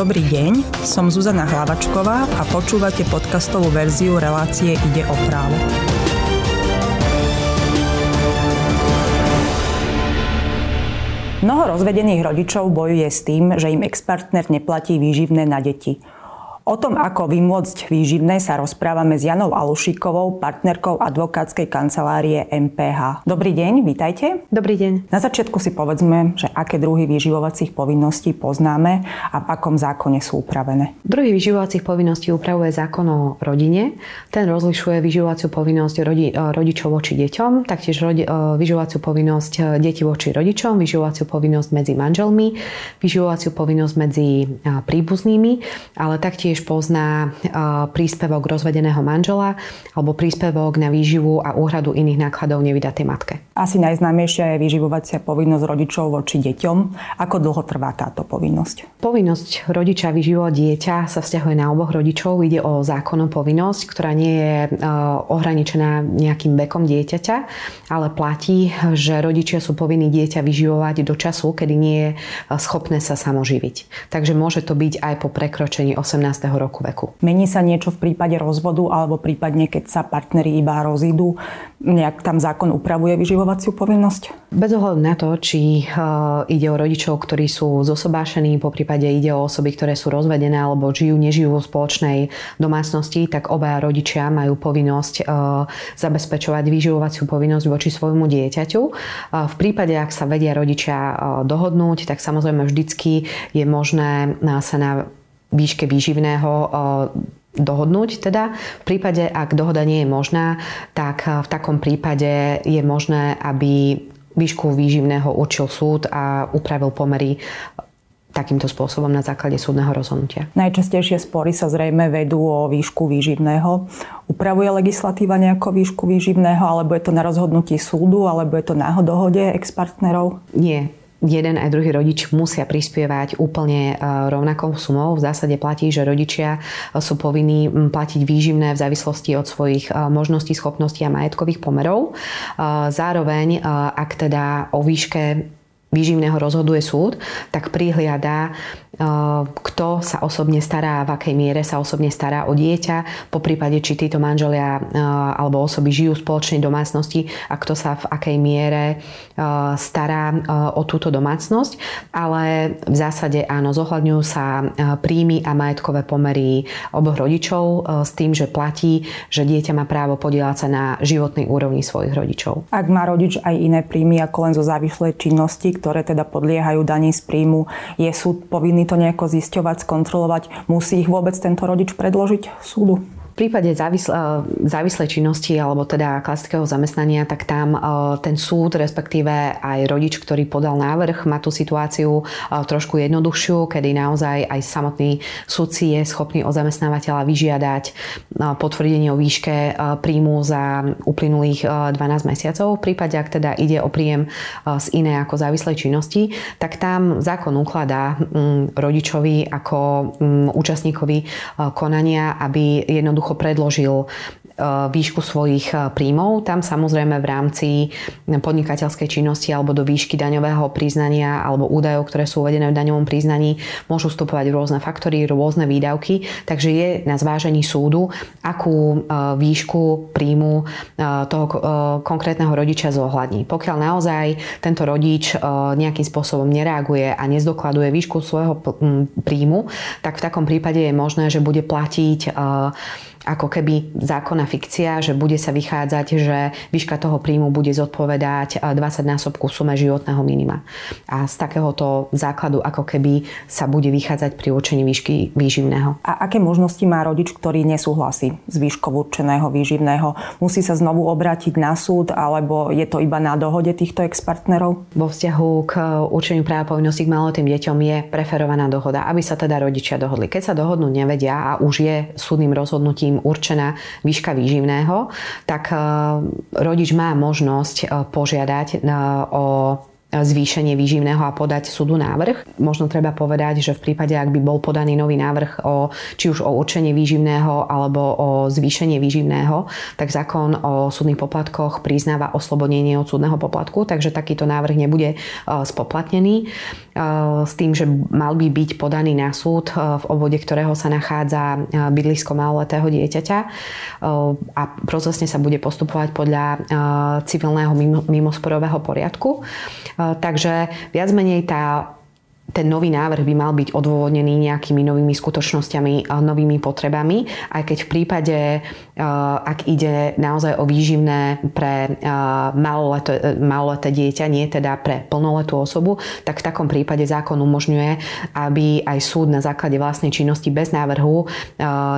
Dobrý deň, som Zuzana Hlavačková a počúvate podcastovú verziu relácie Ide o právo. Mnoho rozvedených rodičov bojuje s tým, že im ex-partner neplatí výživné na deti. O tom, ako vymôcť výživné, sa rozprávame s Janou Alušikovou, partnerkou advokátskej kancelárie MPH. Dobrý deň, vítajte. Dobrý deň. Na začiatku si povedzme, že aké druhy vyživovacích povinností poznáme a v akom zákone sú upravené. Druhy vyživovacích povinností upravuje zákon o rodine. Ten rozlišuje vyživovaciu povinnosť rodi, rodičov voči deťom, taktiež rodi, vyživovaciu povinnosť detí voči rodičom, vyživovaciu povinnosť medzi manželmi, vyživovaciu povinnosť medzi príbuznými, ale taktiež tiež pozná e, príspevok rozvedeného manžela alebo príspevok na výživu a úhradu iných nákladov nevydatej matke. Asi najznámejšia je vyživovacia povinnosť rodičov voči deťom. Ako dlho trvá táto povinnosť? Povinnosť rodiča vyživovať dieťa sa vzťahuje na oboch rodičov. Ide o zákonnú povinnosť, ktorá nie je e, ohraničená nejakým vekom dieťaťa, ale platí, že rodičia sú povinní dieťa vyživovať do času, kedy nie je schopné sa samoživiť. Takže môže to byť aj po prekročení 18 roku veku. Mení sa niečo v prípade rozvodu alebo prípadne, keď sa partneri iba rozídu, nejak tam zákon upravuje vyživovaciu povinnosť? Bez ohľadu na to, či uh, ide o rodičov, ktorí sú zosobášení, po prípade ide o osoby, ktoré sú rozvedené alebo žijú, nežijú v spoločnej domácnosti, tak obaja rodičia majú povinnosť uh, zabezpečovať vyživovaciu povinnosť voči svojmu dieťaťu. Uh, v prípade, ak sa vedia rodičia dohodnúť, tak samozrejme vždycky je možné sa na výške výživného eh, dohodnúť. Teda v prípade, ak dohoda nie je možná, tak eh, v takom prípade je možné, aby výšku výživného určil súd a upravil pomery takýmto spôsobom na základe súdneho rozhodnutia. Najčastejšie spory sa zrejme vedú o výšku výživného. Upravuje legislatíva nejako výšku výživného, alebo je to na rozhodnutí súdu, alebo je to na dohode ex-partnerov? Nie jeden aj druhý rodič musia prispievať úplne e, rovnakou sumou. V zásade platí, že rodičia e, sú povinní platiť výživné v závislosti od svojich e, možností, schopností a majetkových pomerov. Zároveň, ak teda o výške výživného rozhoduje súd, tak prihliada kto sa osobne stará, v akej miere sa osobne stará o dieťa, po prípade, či títo manželia alebo osoby žijú v spoločnej domácnosti a kto sa v akej miere stará o túto domácnosť. Ale v zásade áno, zohľadňujú sa príjmy a majetkové pomery oboch rodičov s tým, že platí, že dieťa má právo podielať sa na životnej úrovni svojich rodičov. Ak má rodič aj iné príjmy ako len zo závislej činnosti, ktoré teda podliehajú daní z príjmu, je súd povinný to nejako zisťovať, skontrolovať? Musí ich vôbec tento rodič predložiť súdu? Prípade závisl- e, závislej činnosti alebo teda klasického zamestnania, tak tam e, ten súd, respektíve aj rodič, ktorý podal návrh, má tú situáciu e, trošku jednoduchšiu, kedy naozaj aj samotný sudci je schopný od zamestnávateľa vyžiadať potvrdenie o výške príjmu za uplynulých 12 mesiacov. V prípade, ak teda ide o príjem z iné ako závislej činnosti, tak tam zákon ukladá mm, rodičovi ako mm, účastníkovi konania, aby jednoducho jednoducho predložil E, výšku svojich e, príjmov. Tam samozrejme v rámci podnikateľskej činnosti alebo do výšky daňového priznania alebo údajov, ktoré sú uvedené v daňovom priznaní, môžu vstupovať rôzne faktory, rôzne výdavky. Takže je na zvážení súdu, akú e, výšku príjmu toho konkrétneho rodiča zohľadní. Pokiaľ naozaj tento rodič nejakým spôsobom nereaguje a nezdokladuje výšku svojho príjmu, tak v takom prípade je možné, že bude platiť ako keby zákonná fikcia, že bude sa vychádzať, že výška toho príjmu bude zodpovedať 20 eh, násobku sume životného minima. A z takéhoto základu ako keby sa bude vychádzať pri určení výšky výživného. A aké možnosti má rodič, ktorý nesúhlasí s výškou určeného výživného? Musí sa znovu obrátiť na súd alebo je to iba na dohode týchto ex-partnerov? Vo vzťahu k určeniu práva povinností k malotým deťom je preferovaná dohoda, aby sa teda rodičia dohodli. Keď sa dohodnúť nevedia a už je súdnym rozhodnutím im určená výška výživného, tak eh, rodič má možnosť eh, požiadať eh, o zvýšenie výživného a podať súdu návrh. Možno treba povedať, že v prípade, ak by bol podaný nový návrh o, či už o určenie výživného alebo o zvýšenie výživného, tak zákon o súdnych poplatkoch priznáva oslobodenie od súdneho poplatku, takže takýto návrh nebude spoplatnený. S tým, že mal by byť podaný na súd v obvode, ktorého sa nachádza bydlisko maloletého dieťaťa a procesne sa bude postupovať podľa civilného mimosporového poriadku. Takže viac menej tá ten nový návrh by mal byť odôvodnený nejakými novými skutočnosťami, novými potrebami, aj keď v prípade, ak ide naozaj o výživné pre maloleté, maloleté dieťa, nie teda pre plnoletú osobu, tak v takom prípade zákon umožňuje, aby aj súd na základe vlastnej činnosti bez návrhu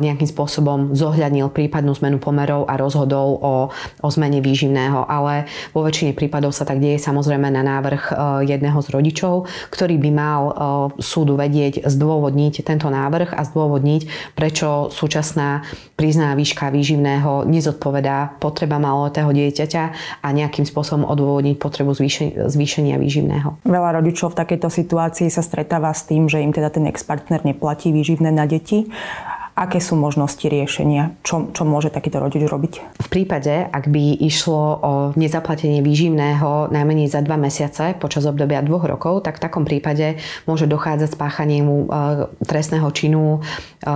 nejakým spôsobom zohľadnil prípadnú zmenu pomerov a rozhodol o, o zmene výživného. Ale vo väčšine prípadov sa tak deje samozrejme na návrh jedného z rodičov, ktorý by mal mal e, súdu vedieť zdôvodniť tento návrh a zdôvodniť, prečo súčasná prízná výška výživného nezodpovedá potreba maloletého dieťaťa a nejakým spôsobom odôvodniť potrebu zvýšenia výživného. Veľa rodičov v takejto situácii sa stretáva s tým, že im teda ten ex-partner neplatí výživné na deti Aké sú možnosti riešenia? Čo, čo môže takýto rodič robiť? V prípade, ak by išlo o nezaplatenie výživného najmenej za dva mesiace počas obdobia dvoch rokov, tak v takom prípade môže dochádzať spáchaniemu e, trestného činu e,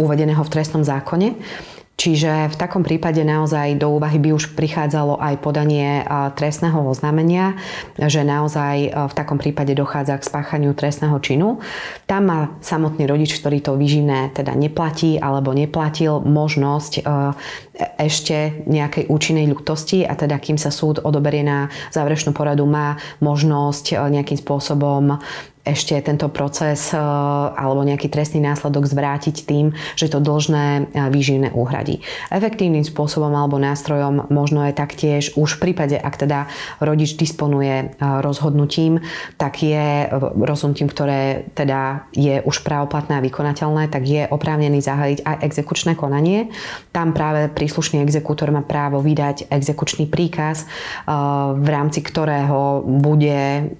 uvedeného v trestnom zákone. Čiže v takom prípade naozaj do úvahy by už prichádzalo aj podanie trestného oznámenia, že naozaj v takom prípade dochádza k spáchaniu trestného činu. Tam má samotný rodič, ktorý to výživné teda neplatí alebo neplatil, možnosť ešte nejakej účinnej ľutosti a teda kým sa súd odoberie na záverečnú poradu, má možnosť nejakým spôsobom ešte tento proces e, alebo nejaký trestný následok zvrátiť tým, že to dlžné e, výživné uhradí. Efektívnym spôsobom alebo nástrojom možno je taktiež už v prípade, ak teda rodič disponuje e, rozhodnutím, tak je rozhodnutím, ktoré teda je už právoplatné a vykonateľné, tak je oprávnený zahájiť aj exekučné konanie. Tam práve príslušný exekútor má právo vydať exekučný príkaz, v rámci ktorého bude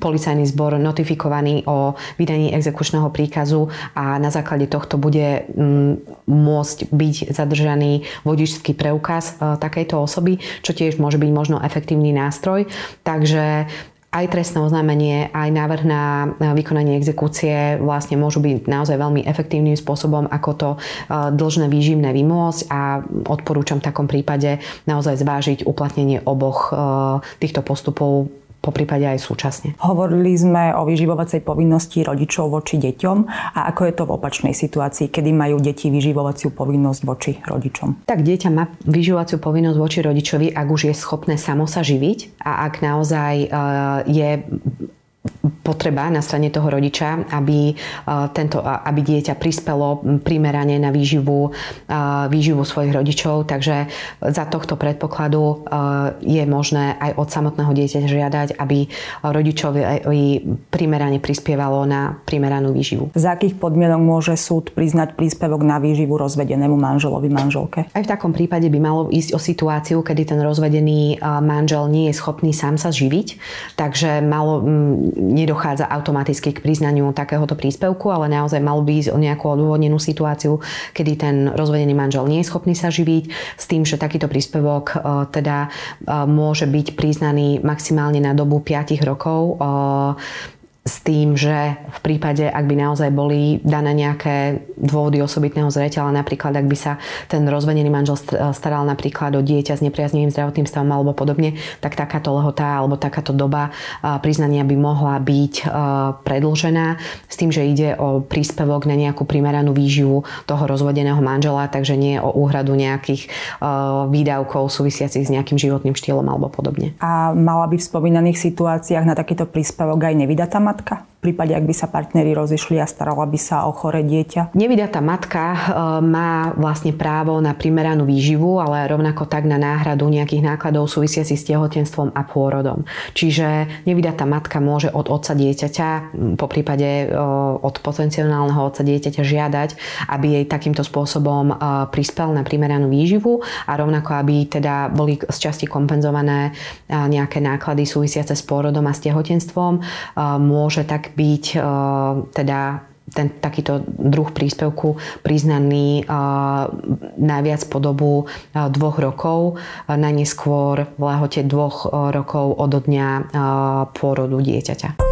policajný zbor notifikovať notifikovaný o vydaní exekučného príkazu a na základe tohto bude mm, môcť byť zadržaný vodičský preukaz e, takejto osoby, čo tiež môže byť možno efektívny nástroj. Takže aj trestné oznámenie, aj návrh na vykonanie exekúcie vlastne môžu byť naozaj veľmi efektívnym spôsobom, ako to e, dlžné výživné vymôcť a odporúčam v takom prípade naozaj zvážiť uplatnenie oboch e, týchto postupov po prípade aj súčasne. Hovorili sme o vyživovacej povinnosti rodičov voči deťom a ako je to v opačnej situácii, kedy majú deti vyživovaciu povinnosť voči rodičom? Tak dieťa má vyživovaciu povinnosť voči rodičovi, ak už je schopné samo sa živiť a ak naozaj e, je potreba na strane toho rodiča, aby, tento, aby dieťa prispelo primerane na výživu, výživu svojich rodičov. Takže za tohto predpokladu je možné aj od samotného dieťaťa žiadať, aby rodičovi primerane prispievalo na primeranú výživu. Za akých podmienok môže súd priznať príspevok na výživu rozvedenému manželovi, manželke? Aj v takom prípade by malo ísť o situáciu, kedy ten rozvedený manžel nie je schopný sám sa živiť, takže malo nedochádza nedochádza automaticky k priznaniu takéhoto príspevku, ale naozaj mal by ísť o nejakú odôvodnenú situáciu, kedy ten rozvedený manžel nie je schopný sa živiť, s tým, že takýto príspevok e, teda e, môže byť priznaný maximálne na dobu 5 rokov. E, s tým, že v prípade, ak by naozaj boli dané nejaké dôvody osobitného zreteľa, napríklad ak by sa ten rozvedený manžel staral napríklad o dieťa s nepriaznivým zdravotným stavom alebo podobne, tak takáto lehota alebo takáto doba priznania by mohla byť predlžená s tým, že ide o príspevok na nejakú primeranú výživu toho rozvedeného manžela, takže nie o úhradu nejakých výdavkov súvisiacich s nejakým životným štýlom alebo podobne. A mala by v spomínaných situáciách na takýto príspevok aj nevydatá matka? V prípade, ak by sa partneri rozišli a starala by sa o chore dieťa? Nevydatá matka e, má vlastne právo na primeranú výživu, ale rovnako tak na náhradu nejakých nákladov súvisiacich s tehotenstvom a pôrodom. Čiže nevydatá matka môže od otca dieťaťa, po prípade e, od potenciálneho otca dieťaťa žiadať, aby jej takýmto spôsobom e, prispel na primeranú výživu a rovnako aby teda boli z časti kompenzované nejaké náklady súvisiace s pôrodom a s tehotenstvom. Môže tak byť eh, teda ten takýto druh príspevku priznaný uh, najviac po dobu uh, dvoch rokov, najneskôr v lehote dvoch rokov od dňa uh, pôrodu dieťaťa.